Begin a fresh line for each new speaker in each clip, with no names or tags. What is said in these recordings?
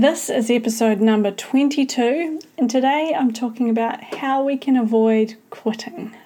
This is episode number 22, and today I'm talking about how we can avoid quitting.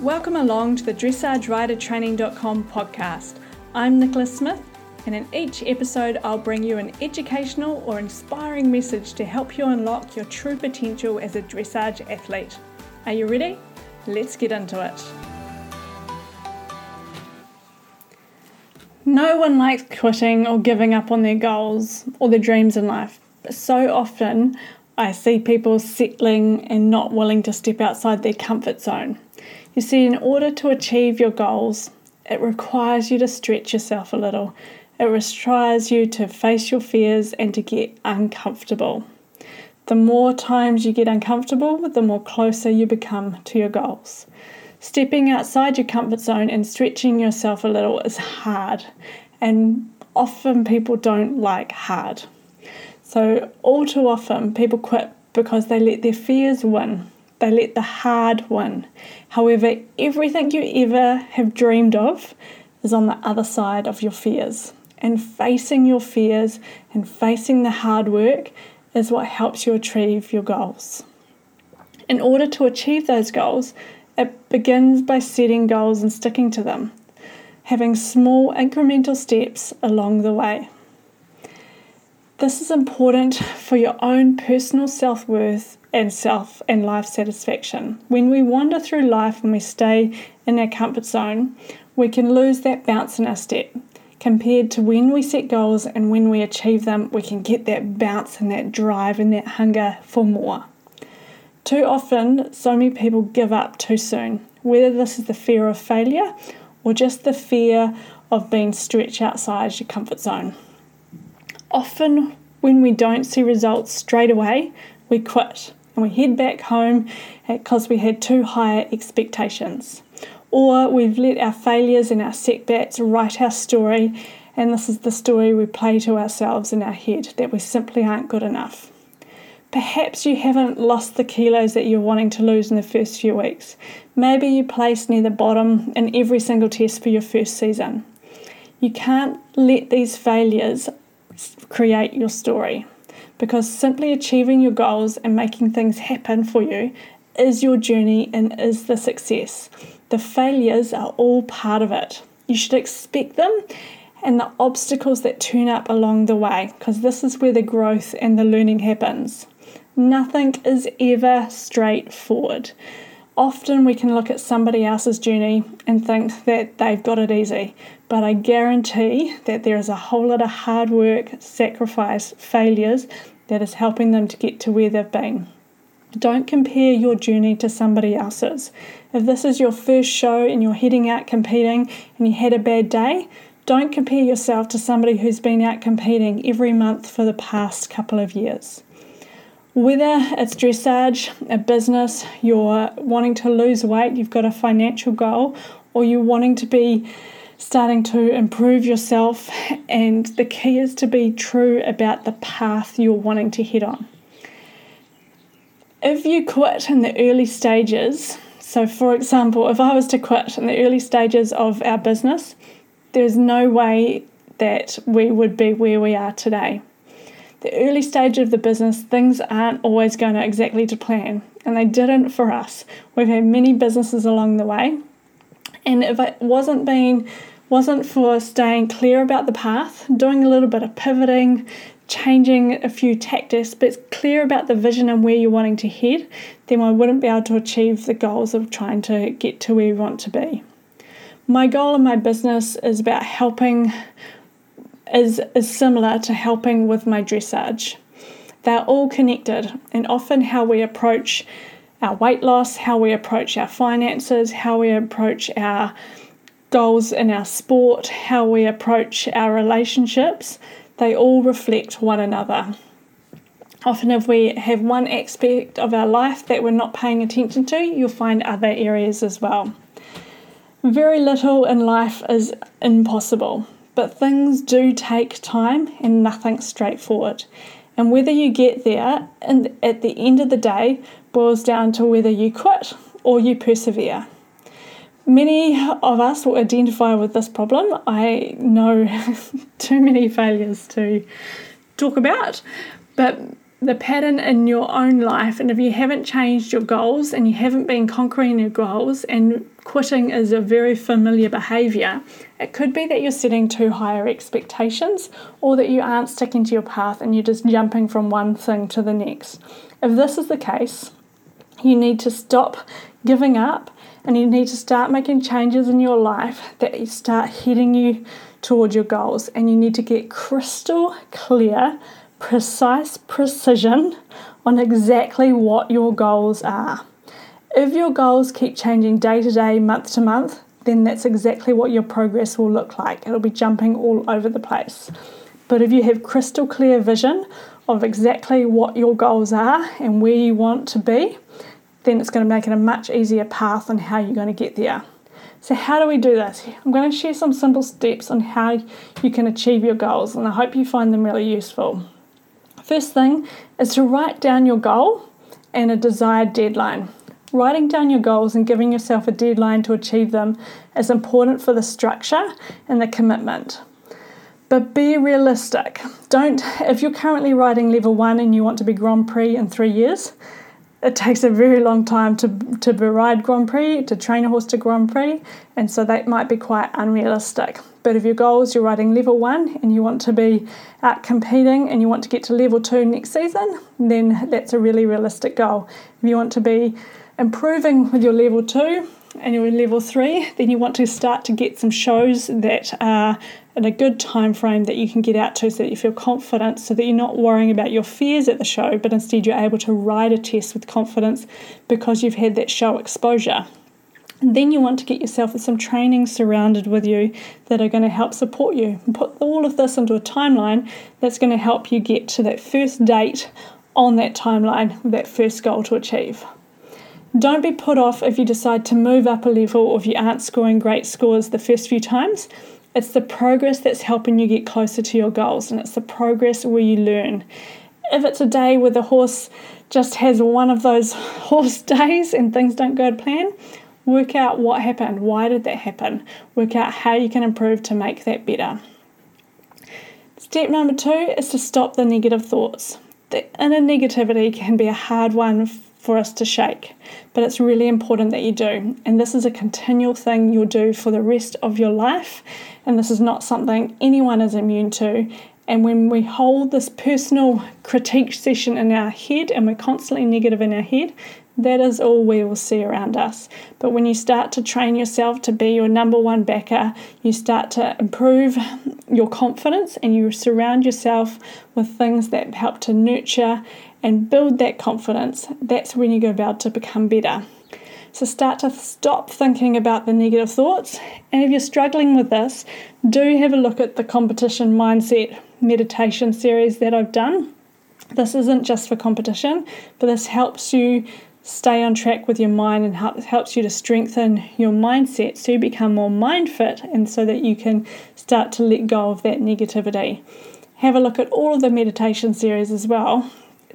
Welcome along to the DressageRiderTraining.com podcast. I'm Nicola Smith, and in each episode, I'll bring you an educational or inspiring message to help you unlock your true potential as a dressage athlete. Are you ready? Let's get into it. No one likes quitting or giving up on their goals or their dreams in life. But so often, I see people settling and not willing to step outside their comfort zone. You see, in order to achieve your goals, it requires you to stretch yourself a little. It requires you to face your fears and to get uncomfortable. The more times you get uncomfortable, the more closer you become to your goals. Stepping outside your comfort zone and stretching yourself a little is hard, and often people don't like hard. So, all too often, people quit because they let their fears win. They let the hard win. However, everything you ever have dreamed of is on the other side of your fears. And facing your fears and facing the hard work is what helps you achieve your goals. In order to achieve those goals, it begins by setting goals and sticking to them, having small incremental steps along the way. This is important for your own personal self worth and self and life satisfaction. When we wander through life and we stay in our comfort zone, we can lose that bounce in our step compared to when we set goals and when we achieve them, we can get that bounce and that drive and that hunger for more. Too often, so many people give up too soon, whether this is the fear of failure or just the fear of being stretched outside your comfort zone. Often, when we don't see results straight away, we quit and we head back home because we had too high expectations or we've let our failures and our setbacks write our story, and this is the story we play to ourselves in our head that we simply aren't good enough. Perhaps you haven't lost the kilos that you're wanting to lose in the first few weeks. Maybe you placed near the bottom in every single test for your first season. You can't let these failures create your story because simply achieving your goals and making things happen for you is your journey and is the success. The failures are all part of it. You should expect them and the obstacles that turn up along the way because this is where the growth and the learning happens. Nothing is ever straightforward. Often we can look at somebody else's journey and think that they've got it easy, but I guarantee that there is a whole lot of hard work, sacrifice, failures that is helping them to get to where they've been. Don't compare your journey to somebody else's. If this is your first show and you're heading out competing and you had a bad day, don't compare yourself to somebody who's been out competing every month for the past couple of years. Whether it's dressage, a business, you're wanting to lose weight, you've got a financial goal, or you're wanting to be starting to improve yourself, and the key is to be true about the path you're wanting to head on if you quit in the early stages, so for example, if I was to quit in the early stages of our business, there's no way that we would be where we are today. The early stage of the business, things aren't always going to exactly to plan, and they didn't for us. We've had many businesses along the way, and if it wasn't being wasn't for staying clear about the path, doing a little bit of pivoting, changing a few tactics, but it's clear about the vision and where you're wanting to head, then I wouldn't be able to achieve the goals of trying to get to where you want to be. My goal in my business is about helping, is, is similar to helping with my dressage. They're all connected, and often how we approach our weight loss, how we approach our finances, how we approach our goals in our sport, how we approach our relationships, they all reflect one another. Often, if we have one aspect of our life that we're not paying attention to, you'll find other areas as well. Very little in life is impossible, but things do take time and nothing's straightforward. And whether you get there and at the end of the day boils down to whether you quit or you persevere. Many of us will identify with this problem. I know too many failures to talk about, but the pattern in your own life, and if you haven't changed your goals and you haven't been conquering your goals, and quitting is a very familiar behavior, it could be that you're setting too higher expectations or that you aren't sticking to your path and you're just jumping from one thing to the next. If this is the case, you need to stop giving up and you need to start making changes in your life that you start heading you towards your goals. And you need to get crystal clear, precise precision on exactly what your goals are. If your goals keep changing day to day, month to month, then that's exactly what your progress will look like. It'll be jumping all over the place. But if you have crystal clear vision of exactly what your goals are and where you want to be, then it's going to make it a much easier path on how you're going to get there. So, how do we do this? I'm going to share some simple steps on how you can achieve your goals, and I hope you find them really useful. First thing is to write down your goal and a desired deadline. Writing down your goals and giving yourself a deadline to achieve them is important for the structure and the commitment. But be realistic. Don't, if you're currently riding level one and you want to be Grand Prix in three years, it takes a very long time to, to ride Grand Prix, to train a horse to Grand Prix, and so that might be quite unrealistic. But if your goal is you're riding level one and you want to be out competing and you want to get to level two next season, then that's a really realistic goal. If you want to be improving with your level two and you're in level three, then you want to start to get some shows that are in a good time frame that you can get out to so that you feel confident, so that you're not worrying about your fears at the show, but instead you're able to ride a test with confidence because you've had that show exposure. And then you want to get yourself some training surrounded with you that are going to help support you. And put all of this into a timeline that's going to help you get to that first date on that timeline, that first goal to achieve. Don't be put off if you decide to move up a level or if you aren't scoring great scores the first few times. It's the progress that's helping you get closer to your goals, and it's the progress where you learn. If it's a day where the horse just has one of those horse days and things don't go to plan, work out what happened. Why did that happen? Work out how you can improve to make that better. Step number two is to stop the negative thoughts. The inner negativity can be a hard one for us to shake. But it's really important that you do. And this is a continual thing you'll do for the rest of your life. And this is not something anyone is immune to. And when we hold this personal critique session in our head and we're constantly negative in our head, that is all we will see around us. But when you start to train yourself to be your number one backer, you start to improve your confidence and you surround yourself with things that help to nurture and build that confidence, that's when you're about to become better. So start to stop thinking about the negative thoughts. And if you're struggling with this, do have a look at the competition mindset meditation series that I've done. This isn't just for competition, but this helps you stay on track with your mind and helps you to strengthen your mindset so you become more mind fit and so that you can start to let go of that negativity. Have a look at all of the meditation series as well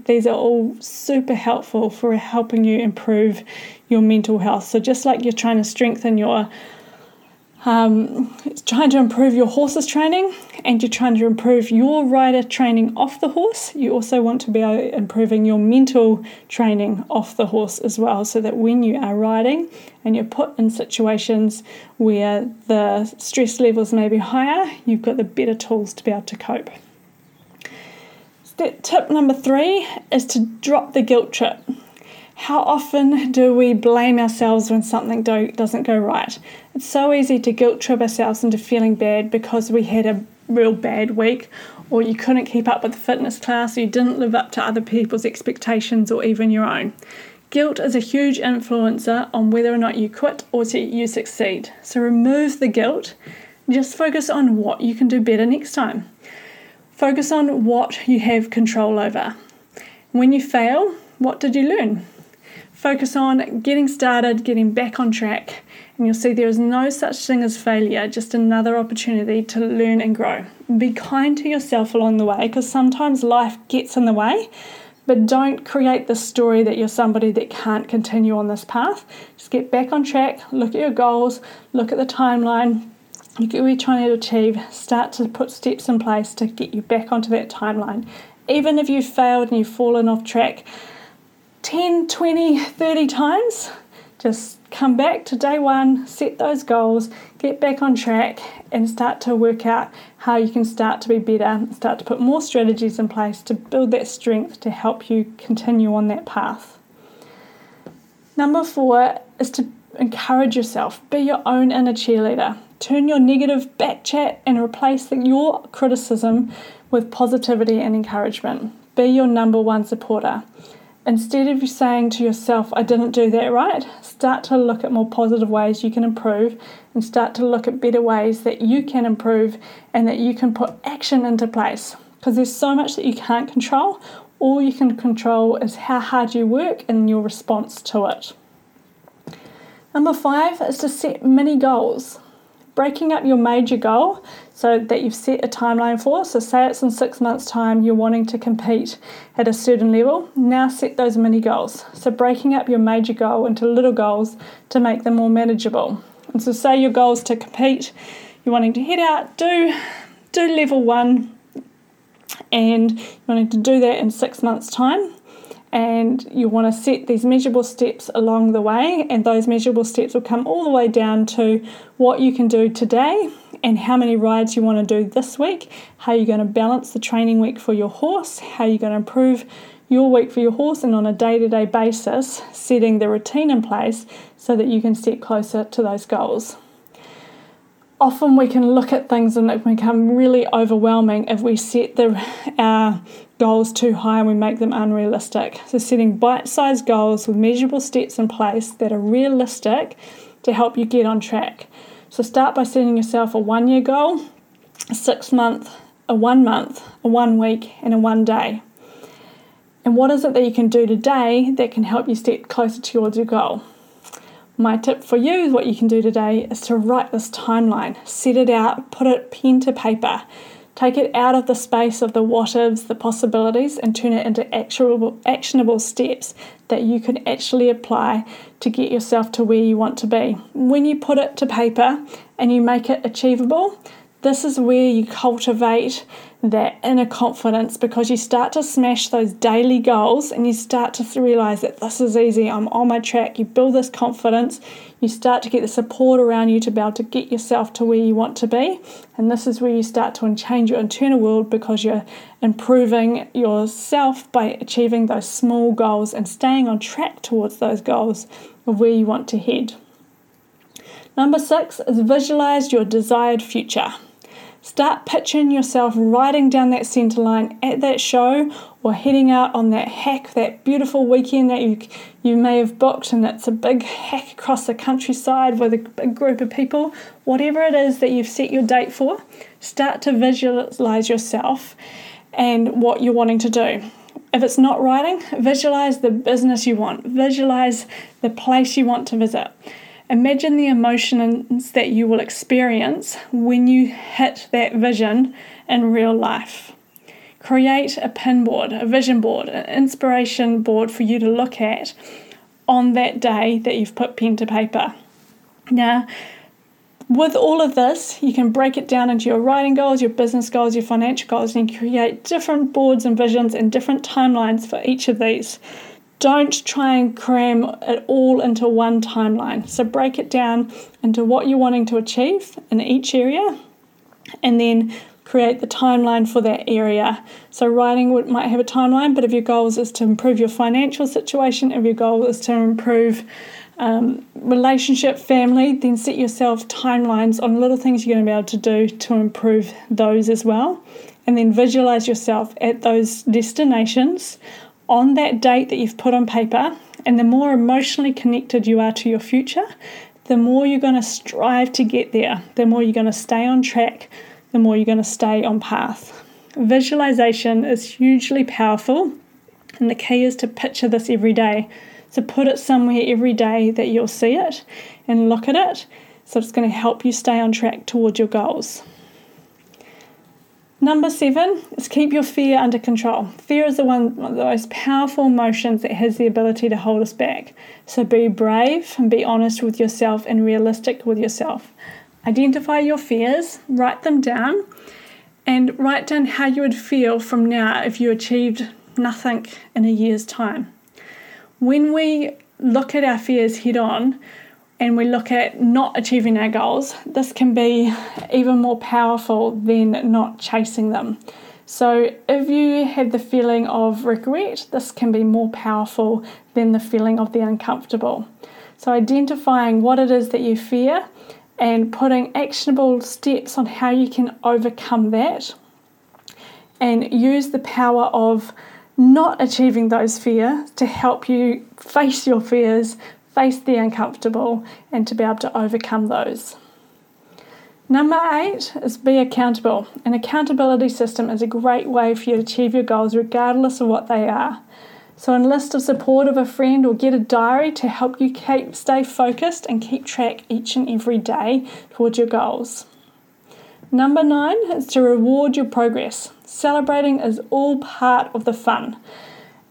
these are all super helpful for helping you improve your mental health. So, just like you're trying to strengthen your um, trying to improve your horse's training and you're trying to improve your rider training off the horse, you also want to be improving your mental training off the horse as well, so that when you are riding and you're put in situations where the stress levels may be higher, you've got the better tools to be able to cope. Tip number three is to drop the guilt trip. How often do we blame ourselves when something do, doesn't go right? It's so easy to guilt trip ourselves into feeling bad because we had a real bad week, or you couldn't keep up with the fitness class, or you didn't live up to other people's expectations or even your own. Guilt is a huge influencer on whether or not you quit or you succeed. So remove the guilt, just focus on what you can do better next time. Focus on what you have control over. When you fail, what did you learn? Focus on getting started, getting back on track, and you'll see there is no such thing as failure, just another opportunity to learn and grow. Be kind to yourself along the way because sometimes life gets in the way, But don't create the story that you're somebody that can't continue on this path. Just get back on track, look at your goals, look at the timeline, what you're trying to achieve, start to put steps in place to get you back onto that timeline. Even if you've failed and you've fallen off track 10, 20, 30 times, just come back to day one, set those goals, get back on track, and start to work out how you can start to be better, start to put more strategies in place to build that strength to help you continue on that path. Number four is to encourage yourself, be your own inner cheerleader. Turn your negative back chat and replace your criticism with positivity and encouragement. Be your number one supporter instead of saying to yourself, I didn't do that right, start to look at more positive ways you can improve and start to look at better ways that you can improve and that you can put action into place. Because there's so much that you can't control. All you can control is how hard you work and your response to it. Number five is to set mini goals breaking up your major goal so that you've set a timeline for. So, say it's in six months' time, you're wanting to compete at a certain level. Now, set those mini goals. So, breaking up your major goal into little goals to make them more manageable. And so, say your goal is to compete, you're wanting to head out, do do level one, and you're wanting to do that in six months' time and you want to set these measurable steps along the way, and those measurable steps will come all the way down to what you can do today and how many rides you want to do this week, how you're going to balance the training week for your horse, how you're going to improve your week for your horse, and on a day to day basis, setting the routine in place so that you can step closer to those goals. Often we can look at things and it can become really overwhelming if we set the, our goals too high and we make them unrealistic. So, setting bite sized goals with measurable steps in place that are realistic to help you get on track. So, start by setting yourself a one year goal, a six month, a one month, a one week, and a one day. And what is it that you can do today that can help you step closer towards your goal? My tip for you, what you can do today, is to write this timeline, set it out, put it pen to paper, take it out of the space of the what ifs, the possibilities, and turn it into actionable, steps that you can actually apply to get yourself to where you want to be. When you put it to paper and you make it achievable, this is where you cultivate that inner confidence because you start to smash those daily goals and you start to realize that this is easy, I'm on my track. You build this confidence, you start to get the support around you to be able to get yourself to where you want to be. And this is where you start to change your internal world because you're improving yourself by achieving those small goals and staying on track towards those goals of where you want to head. Number six is visualize your desired future. Start picturing yourself riding down that centre line at that show or heading out on that hack, that beautiful weekend that you, you may have booked, and it's a big hack across the countryside with a big group of people. Whatever it is that you've set your date for, start to visualize yourself and what you're wanting to do. If it's not riding, visualize the business you want, visualize the place you want to visit. Imagine the emotions that you will experience when you hit that vision in real life. Create a pin board, a vision board, an inspiration board for you to look at on that day that you've put pen to paper. Now, with all of this, you can break it down into your writing goals, your business goals, your financial goals, and create different boards and visions and different timelines for each of these. Don't try and cram it all into one timeline. So break it down into what you're wanting to achieve in each area and then create the timeline for that area. So writing would, might have a timeline, but if your goal is to improve your financial situation, if your goal is to improve um, relationship, family, then set yourself timelines on little things you're going to be able to do to improve those as well. And then visualize yourself at those destinations on that date that you've put on paper, and the more emotionally connected you are to your future, the more you're going to strive to get there, the more you're going to stay on track, the more you're going to stay on path. Visualization is hugely powerful, and the key is to picture this every day. So put it somewhere every day that you'll see it and look at it. So it's going to help you stay on track towards your goals. Number seven is keep your fear under control. Fear is the one, one of the most powerful emotions that has the ability to hold us back. So be brave and be honest with yourself and realistic with yourself. Identify your fears, write them down, and write down how you would feel from now if you achieved nothing in a year's time. When we look at our fears head on, and we look at not achieving our goals, this can be even more powerful than not chasing them. So, if you have the feeling of regret, this can be more powerful than the feeling of the uncomfortable. So, identifying what it is that you fear and putting actionable steps on how you can overcome that and use the power of not achieving those fears to help you face your fears, face the uncomfortable, and to be able to overcome those. Number eight is be accountable. An accountability system is a great way for you to achieve your goals regardless of what they are. So enlist the support of a friend or get a diary to help you keep stay focused and keep track each and every day towards your goals. Number nine is to reward your progress. Celebrating is all part of the fun.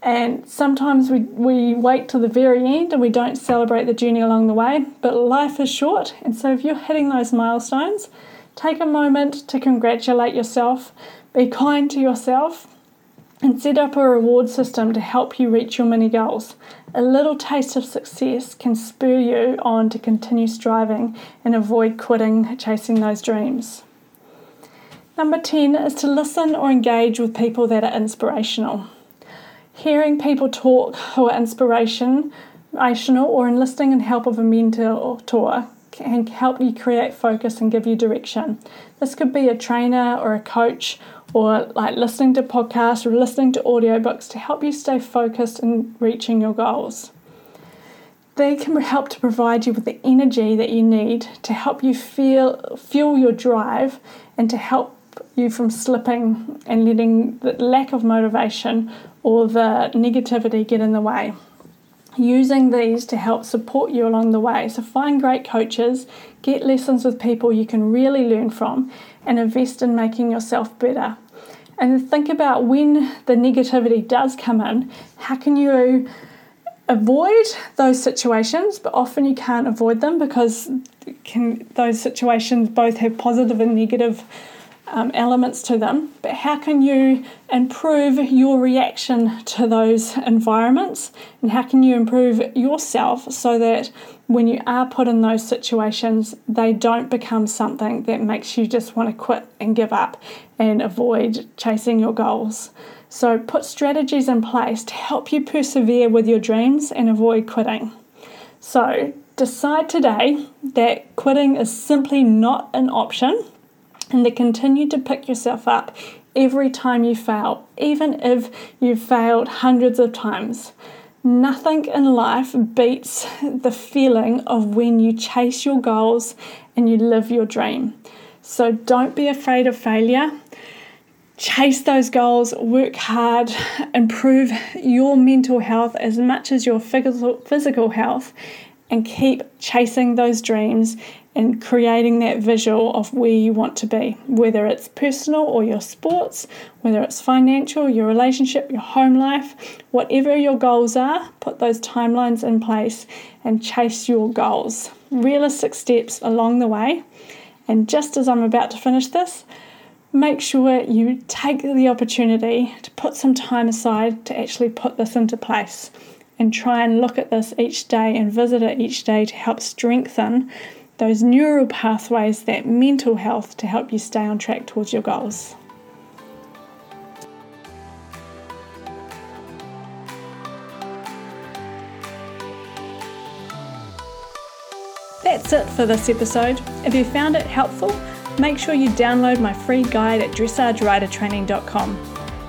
And sometimes we, we wait till the very end and we don't celebrate the journey along the way, but life is short. And so if you're hitting those milestones, take a moment to congratulate yourself, be kind to yourself, and set up a reward system to help you reach your mini goals. A little taste of success can spur you on to continue striving and avoid quitting chasing those dreams. Number 10 is to listen or engage with people that are inspirational hearing people talk who are inspirational or enlisting in help of a mentor can help you create focus and give you direction. This could be a trainer or a coach or like listening to podcasts or listening to audiobooks to help you stay focused in reaching your goals. They can help to provide you with the energy that you need to help you feel fuel your drive and to help you from slipping and letting the lack of motivation or the negativity get in the way. Using these to help support you along the way. So, find great coaches, get lessons with people you can really learn from, and invest in making yourself better. And think about when the negativity does come in, how can you avoid those situations? But often you can't avoid them because can, those situations both have positive and negative um, elements to them, but how can you improve your reaction to those environments and how can you improve yourself so that when you are put in those situations, they don't become something that makes you just want to quit and give up and avoid chasing your goals. So, put strategies in place to help you persevere with your dreams and avoid quitting. So, decide today that quitting is simply not an option and to continue to pick yourself up every time you fail, even if you've failed hundreds of times. Nothing in life beats the feeling of when you chase your goals and you live your dream. So don't be afraid of failure. Chase those goals, work hard, improve your mental health as much as your physical health, and keep chasing those dreams and creating that visual of where you want to be, whether it's personal or your sports, whether it's financial, your relationship, your home life, whatever your goals are, put those timelines in place and chase your goals. Realistic steps along the way. And just as I'm about to finish this, make sure you take the opportunity to put some time aside to actually put this into place and try and look at this each day and visit it each day to help strengthen those neural pathways, that mental health to help you stay on track towards your goals. That's it for this episode. If you found it helpful, make sure you download my free guide at dressageridertraining.com.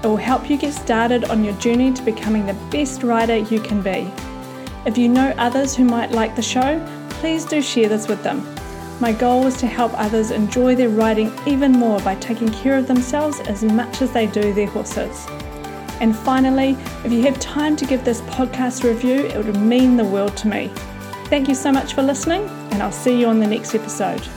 It will help you get started on your journey to becoming the best rider you can be. If you know others who might like the show, please do share this with them. My goal is to help others enjoy their riding even more by taking care of themselves as much as they do their horses. And finally, if you have time to give this podcast review, it would mean the world to me. Thank you so much for listening, and I'll see you on the next episode.